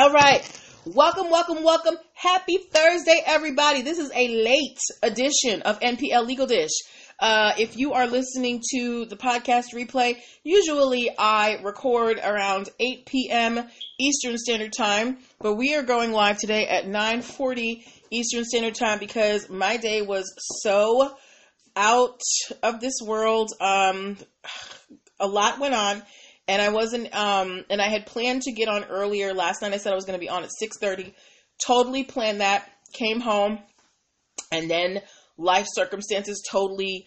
All right. Welcome, welcome, welcome. Happy Thursday, everybody. This is a late edition of NPL Legal Dish. Uh, if you are listening to the podcast replay, usually I record around 8 p.m. Eastern Standard Time, but we are going live today at 9:40 Eastern Standard Time because my day was so out of this world. Um, a lot went on, and I wasn't. Um, and I had planned to get on earlier last night. I said I was going to be on at 6:30. Totally planned that. Came home, and then life circumstances totally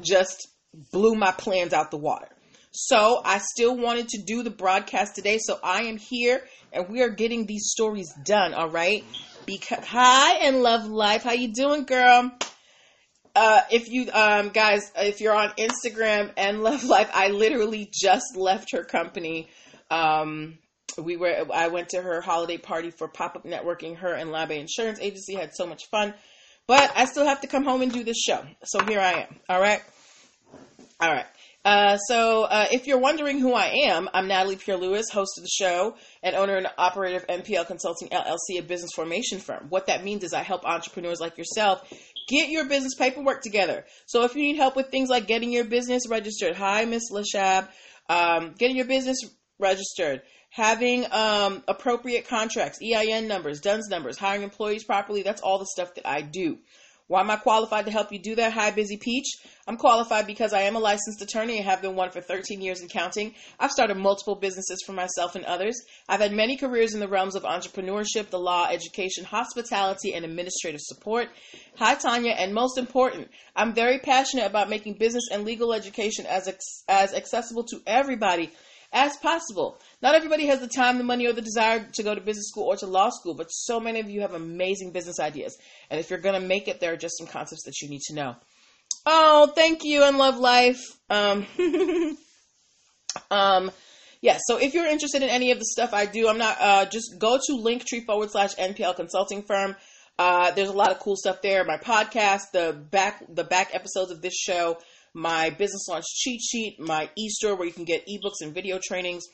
just blew my plans out the water. So I still wanted to do the broadcast today. So I am here and we are getting these stories done. All right. Because hi and love life. How you doing, girl? Uh, if you um, guys, if you're on Instagram and Love Life, I literally just left her company. Um, we were I went to her holiday party for pop up networking. Her and Labe Insurance Agency had so much fun. But I still have to come home and do this show. So here I am. All right. All right. Uh, so, uh, if you're wondering who I am, I'm Natalie Pierre Lewis, host of the show and owner and operator of NPL Consulting LLC, a business formation firm. What that means is I help entrepreneurs like yourself get your business paperwork together. So, if you need help with things like getting your business registered, hi, Miss Lashab, um, getting your business registered, having um, appropriate contracts, EIN numbers, DUNS numbers, hiring employees properly. That's all the stuff that I do. Why am I qualified to help you do that? Hi, Busy Peach. I'm qualified because I am a licensed attorney and have been one for 13 years and counting. I've started multiple businesses for myself and others. I've had many careers in the realms of entrepreneurship, the law, education, hospitality, and administrative support. Hi, Tanya. And most important, I'm very passionate about making business and legal education as, as accessible to everybody as possible. Not everybody has the time, the money, or the desire to go to business school or to law school, but so many of you have amazing business ideas. And if you're going to make it, there are just some concepts that you need to know. Oh, thank you and love life. Um, um, yeah, so if you're interested in any of the stuff I do, I'm not, uh, just go to linktree forward slash NPL consulting firm. Uh, there's a lot of cool stuff there. My podcast, the back, the back episodes of this show, my business launch cheat sheet, my e-store where you can get ebooks and video trainings,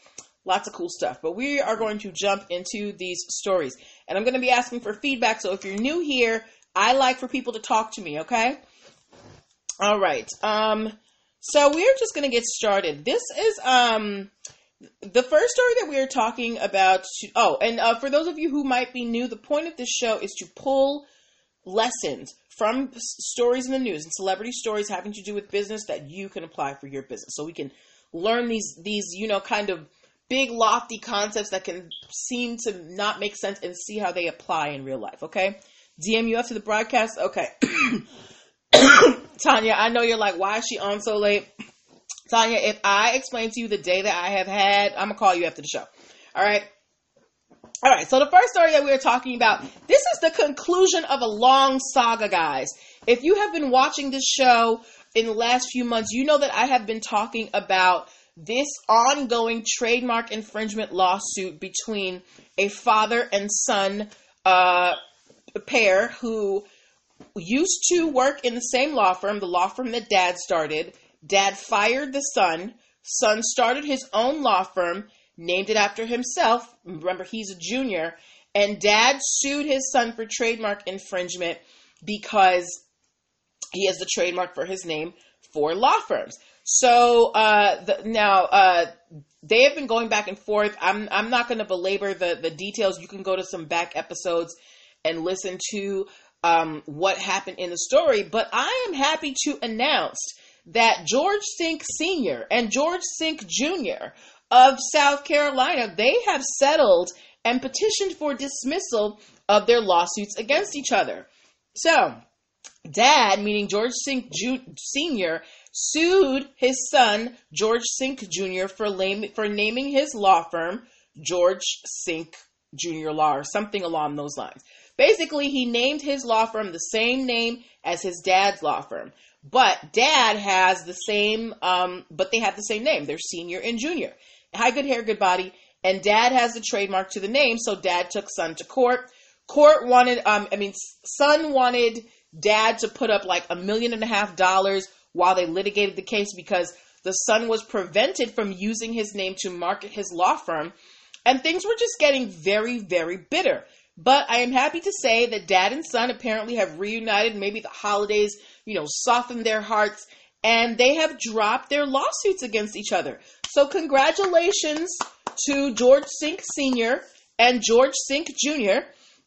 lots of cool stuff. But we are going to jump into these stories. And I'm going to be asking for feedback. So if you're new here, I like for people to talk to me, okay? All right. Um so we're just going to get started. This is um the first story that we are talking about to, oh, and uh, for those of you who might be new, the point of this show is to pull lessons from stories in the news and celebrity stories having to do with business that you can apply for your business. So we can learn these these you know kind of big lofty concepts that can seem to not make sense and see how they apply in real life. Okay, DM you after the broadcast. Okay, Tanya, I know you're like, why is she on so late? Tanya, if I explain to you the day that I have had, I'm gonna call you after the show. All right. All right, so the first story that we are talking about, this is the conclusion of a long saga, guys. If you have been watching this show in the last few months, you know that I have been talking about this ongoing trademark infringement lawsuit between a father and son uh, pair who used to work in the same law firm, the law firm that dad started. Dad fired the son. Son started his own law firm named it after himself. Remember, he's a junior. And dad sued his son for trademark infringement because he has the trademark for his name for law firms. So uh, the, now uh, they have been going back and forth. I'm I'm not going to belabor the the details. You can go to some back episodes and listen to um, what happened in the story. But I am happy to announce that George Sink Sr. and George Sink Jr of South Carolina, they have settled and petitioned for dismissal of their lawsuits against each other. So, dad, meaning George Sink Ju- Sr., sued his son, George Sink Jr., for, lame- for naming his law firm George Sink Jr. Law or something along those lines. Basically, he named his law firm the same name as his dad's law firm. But dad has the same, um, but they have the same name. They're senior and junior. High Good Hair, Good Body, and Dad has the trademark to the name, so Dad took Son to court. Court wanted, um, I mean, Son wanted Dad to put up like a million and a half dollars while they litigated the case because the son was prevented from using his name to market his law firm And things were just getting very, very bitter. But I am happy to say that dad and son apparently have reunited. Maybe the holidays, you know, softened their hearts and they have dropped their lawsuits against each other. So, congratulations to George Sink Sr. and George Sink Jr.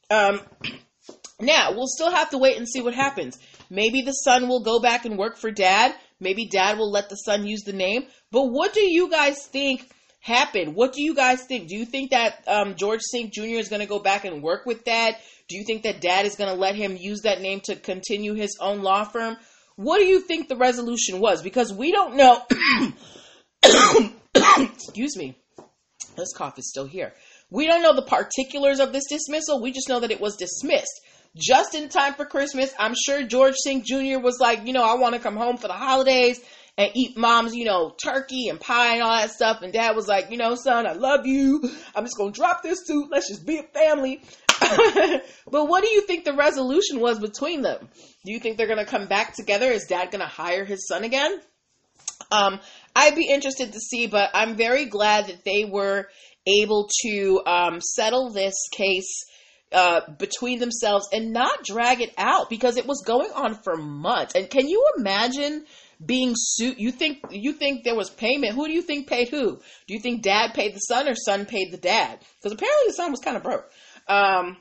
Um, now, we'll still have to wait and see what happens. Maybe the son will go back and work for dad. Maybe dad will let the son use the name. But what do you guys think happened? What do you guys think? Do you think that um, George Sink Jr. is going to go back and work with dad? Do you think that dad is going to let him use that name to continue his own law firm? What do you think the resolution was? Because we don't know. Excuse me. This cough is still here. We don't know the particulars of this dismissal. We just know that it was dismissed just in time for Christmas. I'm sure George Sink Jr. was like, you know, I want to come home for the holidays and eat mom's, you know, turkey and pie and all that stuff. And dad was like, you know, son, I love you. I'm just going to drop this suit. Let's just be a family. but what do you think the resolution was between them? Do you think they're going to come back together? Is dad going to hire his son again? Um, I'd be interested to see, but I'm very glad that they were able to um, settle this case uh, between themselves and not drag it out because it was going on for months. And can you imagine being sued? You think you think there was payment? Who do you think paid who? Do you think dad paid the son or son paid the dad? Because apparently the son was kind of broke. Um,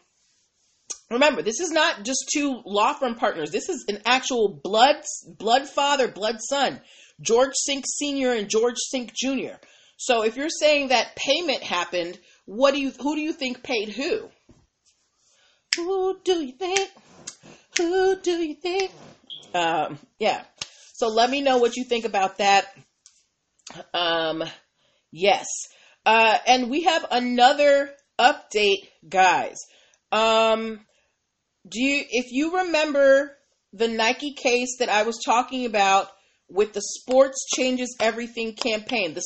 remember, this is not just two law firm partners. This is an actual blood blood father, blood son. George Sink Sr. and George Sink Jr. So if you're saying that payment happened, what do you who do you think paid who? Who do you think? Who do you think? Um, yeah. So let me know what you think about that. Um, yes. Uh, and we have another update, guys. Um, do you, if you remember the Nike case that I was talking about with the sports changes everything campaign, the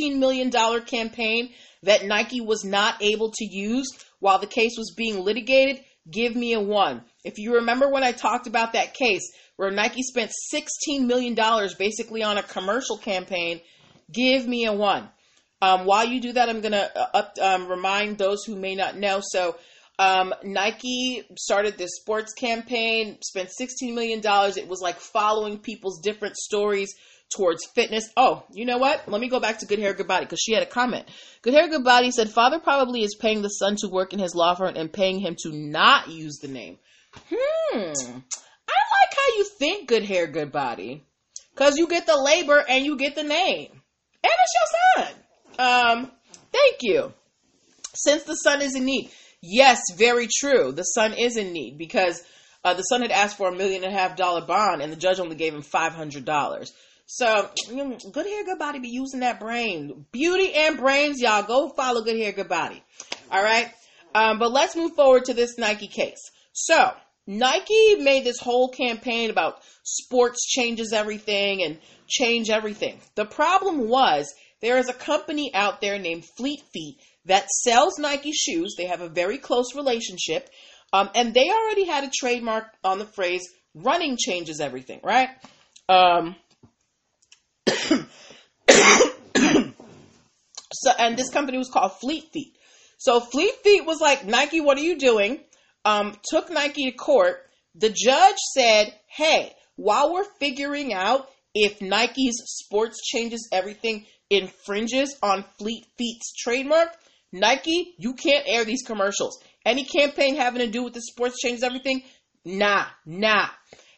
$16 million campaign that Nike was not able to use while the case was being litigated, give me a one. If you remember when I talked about that case where Nike spent $16 million basically on a commercial campaign, give me a one. Um, while you do that, I'm going to uh, um, remind those who may not know. So, um, Nike started this sports campaign, spent $16 million. It was like following people's different stories towards fitness. Oh, you know what? Let me go back to Good Hair Good Body because she had a comment. Good Hair Good Body said father probably is paying the son to work in his law firm and paying him to not use the name. Hmm. I like how you think Good Hair Good Body because you get the labor and you get the name, and it's your son. Um, thank you. Since the son is in need, yes, very true. The son is in need because. Uh, the son had asked for a million and a half dollar bond, and the judge only gave him five hundred dollars. So, good hair, good body, be using that brain. Beauty and brains, y'all. Go follow good hair, good body. All right. Um, but let's move forward to this Nike case. So, Nike made this whole campaign about sports changes everything and change everything. The problem was there is a company out there named Fleet Feet that sells Nike shoes. They have a very close relationship. Um, and they already had a trademark on the phrase running changes everything, right? Um, so, and this company was called Fleet Feet. So Fleet Feet was like, Nike, what are you doing? Um, took Nike to court. The judge said, hey, while we're figuring out if Nike's sports changes everything infringes on Fleet Feet's trademark, Nike, you can't air these commercials. Any campaign having to do with the sports changes everything, nah, nah.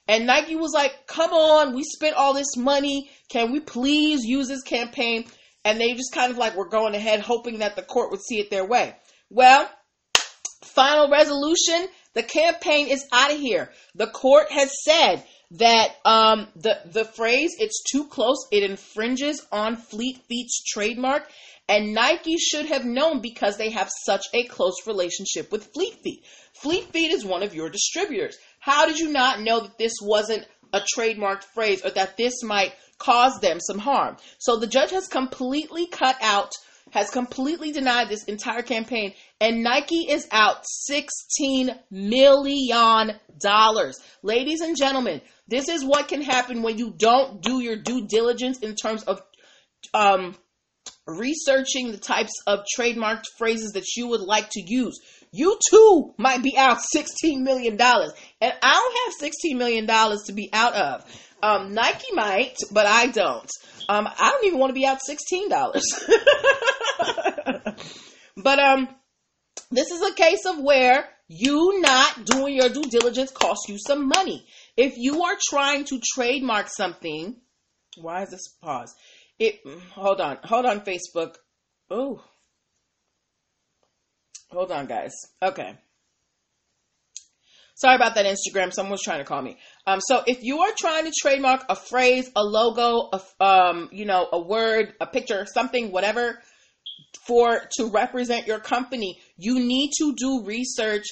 And Nike was like, come on, we spent all this money. Can we please use this campaign? And they just kind of like were going ahead, hoping that the court would see it their way. Well, final resolution the campaign is out of here. The court has said that um, the, the phrase, it's too close, it infringes on Fleet Feet's trademark. And Nike should have known because they have such a close relationship with Fleet Feet. Fleet Feet is one of your distributors. How did you not know that this wasn't a trademarked phrase or that this might cause them some harm? So the judge has completely cut out, has completely denied this entire campaign, and Nike is out $16 million. Ladies and gentlemen, this is what can happen when you don't do your due diligence in terms of um, researching the types of trademarked phrases that you would like to use. You too might be out $16 million. And I don't have $16 million to be out of. Um, Nike might, but I don't. Um, I don't even want to be out $16. but um, this is a case of where you not doing your due diligence costs you some money. If you are trying to trademark something, why is this pause? It hold on, hold on, Facebook. Oh, hold on, guys. Okay. Sorry about that, Instagram. Someone's trying to call me. Um, so if you are trying to trademark a phrase, a logo, a, um, you know, a word, a picture, something, whatever, for to represent your company, you need to do research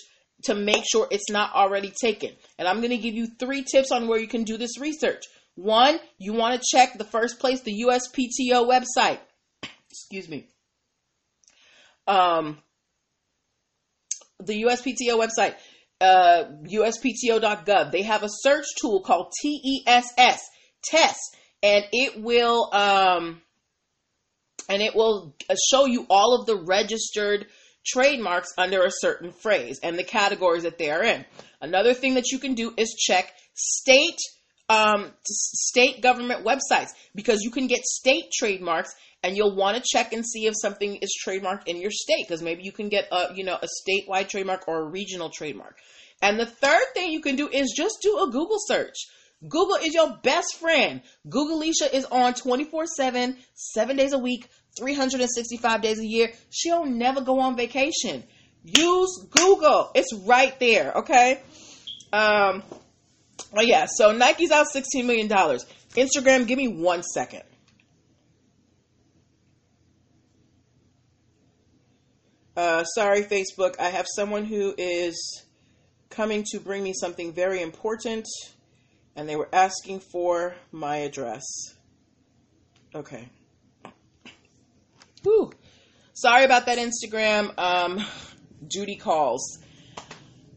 to make sure it's not already taken. And I'm going to give you three tips on where you can do this research. One, you want to check the first place, the USPTO website. Excuse me. Um, the USPTO website, uh, USPTO.gov. They have a search tool called TESS, test, and it will, um, and it will show you all of the registered trademarks under a certain phrase and the categories that they are in. Another thing that you can do is check state um, state government websites because you can get state trademarks and you'll want to check and see if something is trademarked in your state because maybe you can get a you know a statewide trademark or a regional trademark. And the third thing you can do is just do a Google search. Google is your best friend. Google Alicia is on 24 7, seven days a week, 365 days a year. She'll never go on vacation. Use Google. It's right there, okay? Um, oh yeah, so Nike's out $16 million. Instagram, give me one second. Uh, sorry, Facebook. I have someone who is coming to bring me something very important, and they were asking for my address. Okay. Whew. Sorry about that, Instagram. Um, duty calls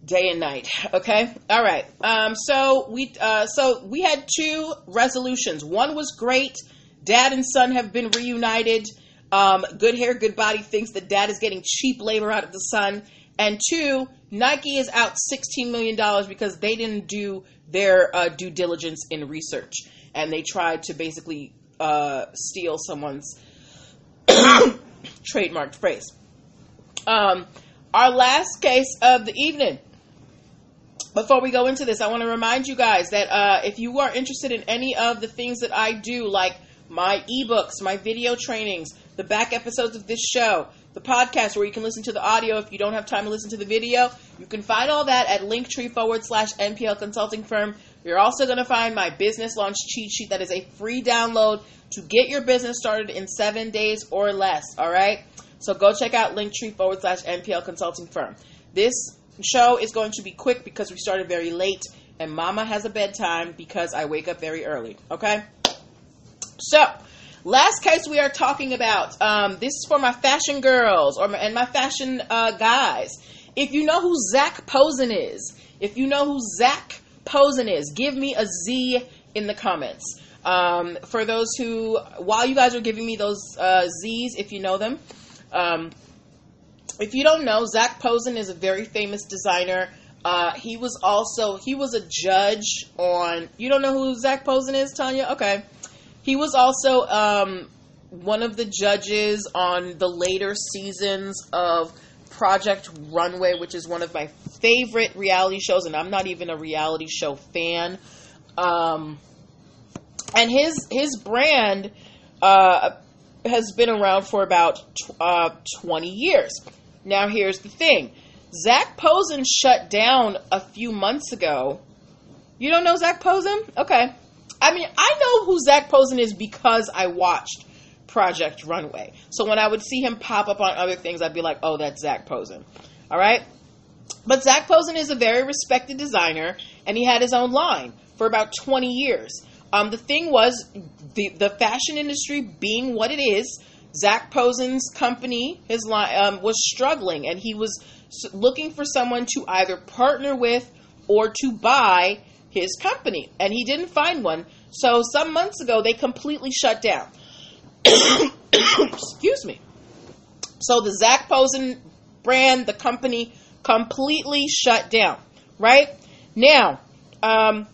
day and night. Okay. All right. Um, so we uh, so we had two resolutions. One was great. Dad and son have been reunited. Um, good hair, good body thinks that dad is getting cheap labor out of the son. And two, Nike is out $16 million because they didn't do their uh, due diligence in research. And they tried to basically uh, steal someone's trademarked phrase. Um, our last case of the evening. Before we go into this, I want to remind you guys that uh, if you are interested in any of the things that I do, like my ebooks, my video trainings, the back episodes of this show, the podcast where you can listen to the audio if you don't have time to listen to the video, you can find all that at linktree forward slash NPL consulting firm. You're also going to find my business launch cheat sheet that is a free download to get your business started in seven days or less. All right. So go check out linktree forward slash NPL consulting firm. This show is going to be quick because we started very late and mama has a bedtime because I wake up very early. Okay. So, last case we are talking about. Um, this is for my fashion girls or my, and my fashion uh, guys. If you know who Zac Posen is, if you know who Zac Posen is, give me a Z in the comments. Um, for those who, while you guys are giving me those uh, Z's, if you know them, um, if you don't know, Zac Posen is a very famous designer. Uh, he was also he was a judge on. You don't know who Zac Posen is, Tanya? Okay, he was also um, one of the judges on the later seasons of Project Runway, which is one of my favorite reality shows, and I'm not even a reality show fan. Um, and his his brand uh, has been around for about uh, 20 years. Now, here's the thing Zac Posen shut down a few months ago. You don't know Zac Posen? Okay. I mean, I know who Zac Posen is because I watched Project Runway. So when I would see him pop up on other things, I'd be like, oh, that's Zac Posen. All right? But Zac Posen is a very respected designer, and he had his own line for about 20 years. Um, the thing was, the, the fashion industry being what it is, Zac Posen's company, his line, um, was struggling, and he was looking for someone to either partner with or to buy his company, and he didn't find one. So some months ago, they completely shut down. Excuse me. So the Zac Posen brand, the company, completely shut down. Right now, um,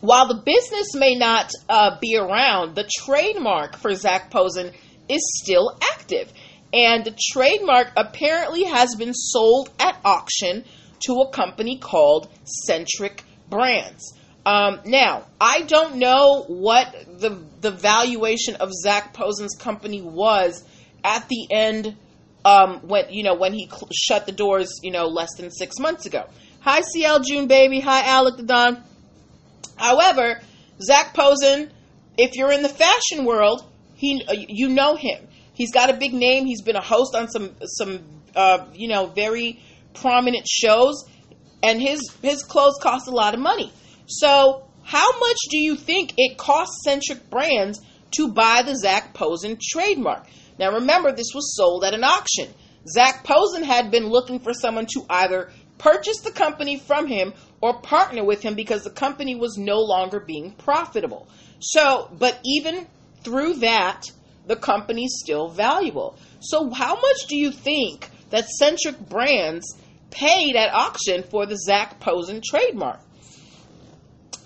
while the business may not uh, be around, the trademark for Zac Posen is still active. And the trademark apparently has been sold at auction to a company called Centric Brands. Um, now, I don't know what the the valuation of Zac Posen's company was at the end um, when you know when he cl- shut the doors, you know, less than six months ago. Hi, CL June baby. Hi, Alec the Don. However, Zac Posen, if you're in the fashion world, he uh, you know him. He's got a big name. He's been a host on some some uh, you know very prominent shows, and his his clothes cost a lot of money. So, how much do you think it costs Centric Brands to buy the Zac Posen trademark? Now, remember, this was sold at an auction. Zac Posen had been looking for someone to either purchase the company from him or partner with him because the company was no longer being profitable. So, but even through that, the company's still valuable. So, how much do you think that Centric Brands paid at auction for the Zac Posen trademark?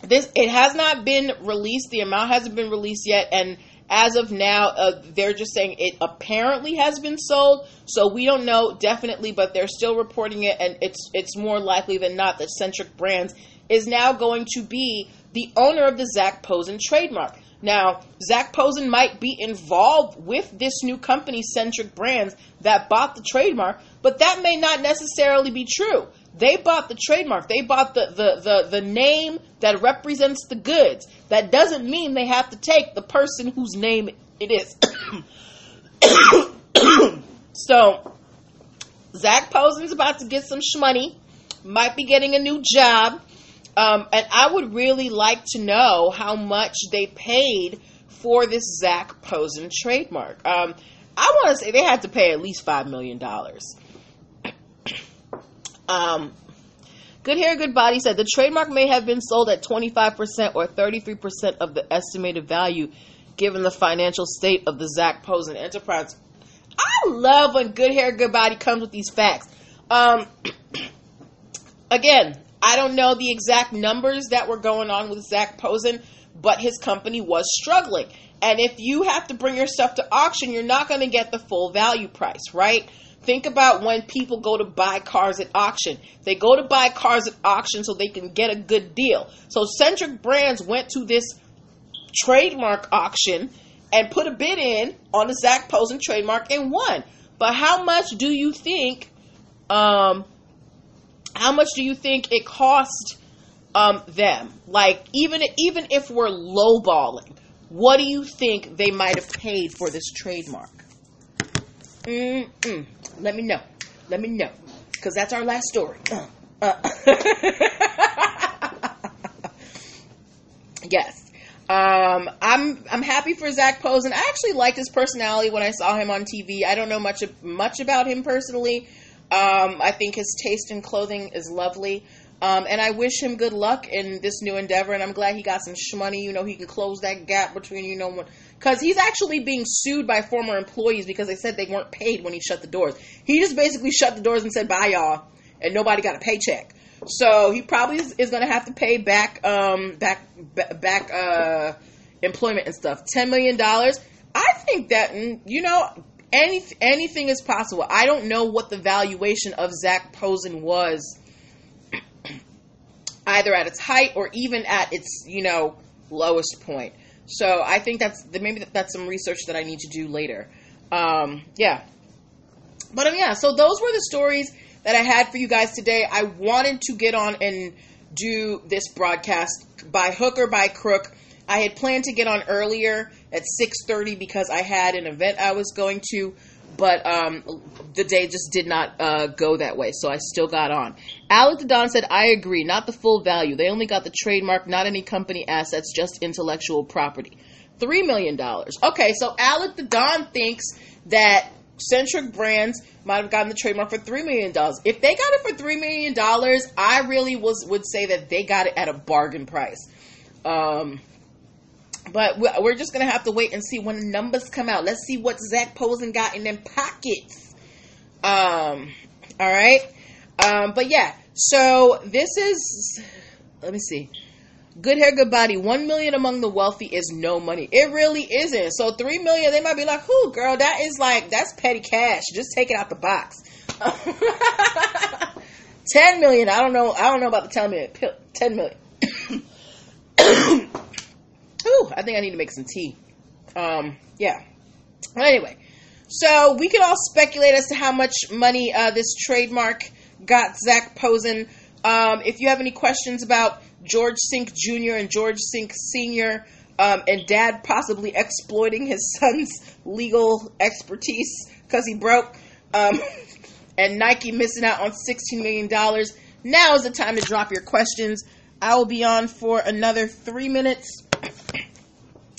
This it has not been released. The amount hasn't been released yet, and as of now, uh, they're just saying it apparently has been sold. So we don't know definitely, but they're still reporting it, and it's it's more likely than not that Centric Brands is now going to be the owner of the Zac Posen trademark. Now, Zac Posen might be involved with this new company, Centric Brands, that bought the trademark, but that may not necessarily be true. They bought the trademark. They bought the, the, the, the name that represents the goods. That doesn't mean they have to take the person whose name it is. so, Zac Posen's about to get some shmoney, might be getting a new job. Um, and I would really like to know how much they paid for this Zac Posen trademark. Um, I want to say they had to pay at least $5 million. Um, Good Hair, Good Body said the trademark may have been sold at 25% or 33% of the estimated value given the financial state of the Zac Posen enterprise. I love when Good Hair, Good Body comes with these facts. Um, again, I don't know the exact numbers that were going on with Zac Posen, but his company was struggling. And if you have to bring your stuff to auction, you're not going to get the full value price, right? Think about when people go to buy cars at auction. They go to buy cars at auction so they can get a good deal. So Centric Brands went to this trademark auction and put a bid in on the Zac Posen trademark and won. But how much do you think? Um, how much do you think it cost um, them? Like even even if we're lowballing, what do you think they might have paid for this trademark? Mm-mm. Let me know. Let me know. Because that's our last story. Uh, uh. yes. Um, I'm I'm happy for Zac Posen. I actually liked his personality when I saw him on TV. I don't know much much about him personally. Um, I think his taste in clothing is lovely. Um, and I wish him good luck in this new endeavor. And I'm glad he got some money. You know, he can close that gap between, you know, what, because he's actually being sued by former employees because they said they weren't paid when he shut the doors. He just basically shut the doors and said, bye, y'all. And nobody got a paycheck. So he probably is, is going to have to pay back, um, back, back, uh, employment and stuff. $10 million. I think that, mm, you know, any, anything is possible. I don't know what the valuation of Zac Posen was either at its height or even at its, you know, lowest point. So I think that's maybe that's some research that I need to do later. Um, yeah, but um, yeah. So those were the stories that I had for you guys today. I wanted to get on and do this broadcast by hook or by crook. I had planned to get on earlier at 6:30 because I had an event I was going to, but um, the day just did not uh, go that way, so I still got on. Alec the Don said, I agree, not the full value. They only got the trademark, not any company assets, just intellectual property. $3 million. Okay, so Alec the Don thinks that Centric Brands might have gotten the trademark for $3 million. If they got it for $3 million, I really was would say that they got it at a bargain price. Um, But we're just gonna have to wait and see when the numbers come out. Let's see what Zac Posen got in them pockets. Um, all right. Um, but yeah, so this is. Let me see. Good hair, good body. One million among the wealthy is no money. It really isn't. So three million, they might be like, "Who, girl? That is like that's petty cash. Just take it out the box." ten million. I don't know. I don't know about the ten million. Ten million. Ooh, I think I need to make some tea. Um, yeah. Anyway, so we can all speculate as to how much money uh, this trademark got Zac Posen. Um, if you have any questions about George Sink Jr. and George Sink Sr. Um, and Dad possibly exploiting his son's legal expertise because he broke, um, and Nike missing out on $16 million, now is the time to drop your questions. I will be on for another three minutes.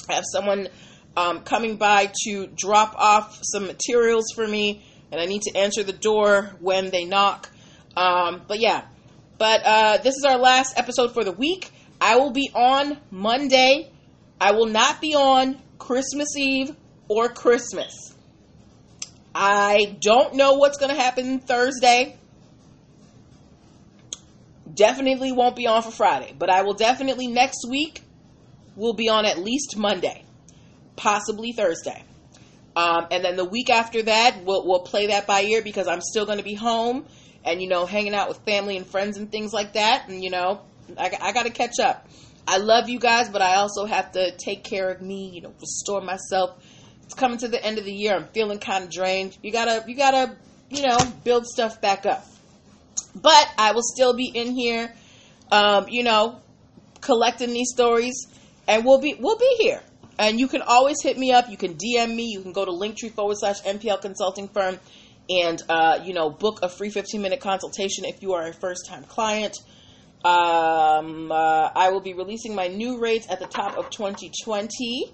I have someone um, coming by to drop off some materials for me, and I need to answer the door when they knock. Um, but yeah, but uh, this is our last episode for the week. I will be on Monday. I will not be on Christmas Eve or Christmas. I don't know what's going to happen Thursday. Definitely won't be on for Friday, but I will definitely next week will be on at least Monday, possibly Thursday. Um, and then the week after that, we'll, we'll play that by ear because I'm still going to be home and, you know, hanging out with family and friends and things like that. And, you know, I, I got to catch up. I love you guys, but I also have to take care of me, you know, restore myself. It's coming to the end of the year. I'm feeling kind of drained. You gotta, you gotta, you know, build stuff back up. But I will still be in here, um, you know, collecting these stories and we'll be we'll be here. And you can always hit me up. You can DM me. You can go to linktree forward slash NPL consulting firm and uh, you know book a free 15 minute consultation if you are a first time client. Um, uh, I will be releasing my new rates at the top of 2020,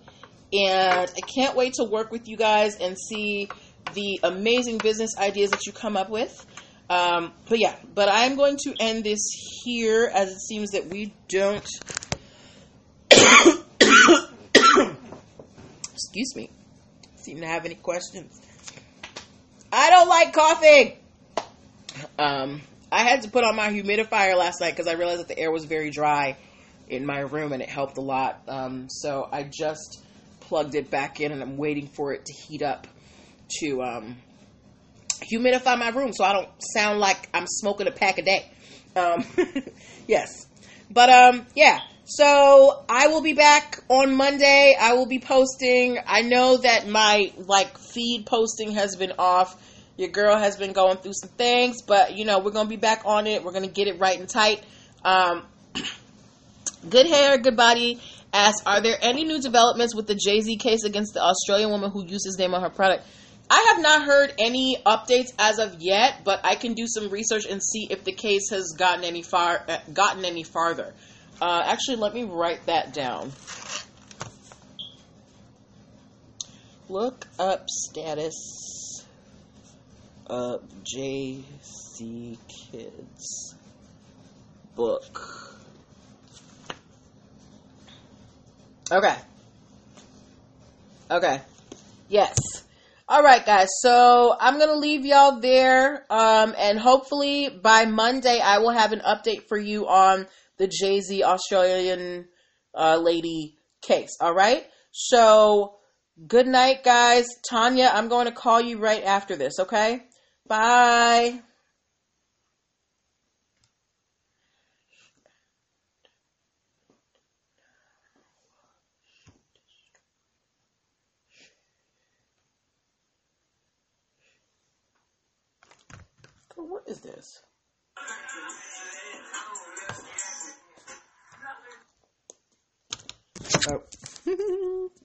and I can't wait to work with you guys and see the amazing business ideas that you come up with. Um, but yeah, but I'm going to end this here as it seems that we don't Excuse me. Seem to have any questions? I don't like coughing. Um, I had to put on my humidifier last night because I realized that the air was very dry in my room and it helped a lot. Um, so I just plugged it back in and I'm waiting for it to heat up to um, humidify my room so I don't sound like I'm smoking a pack a day. Um, yes. But um, yeah. So I will be back on Monday. I will be posting. I know that my like feed posting has been off. Your girl has been going through some things, but you know we're gonna be back on it. We're gonna get it right and tight. Um, good hair, good body. Asks, are there any new developments with the Jay Z case against the Australian woman who used his name on her product? I have not heard any updates as of yet, but I can do some research and see if the case has gotten any far uh, gotten any farther. Uh, actually, let me write that down. Look up status of JC Kids book. Okay. Okay. Yes. All right, guys. So I'm gonna leave y'all there, um, and hopefully by Monday I will have an update for you on the Jay Z Australian uh, lady case. All right. So good night, guys. Tanya, I'm going to call you right after this. Okay. Bye. What is this? Oh.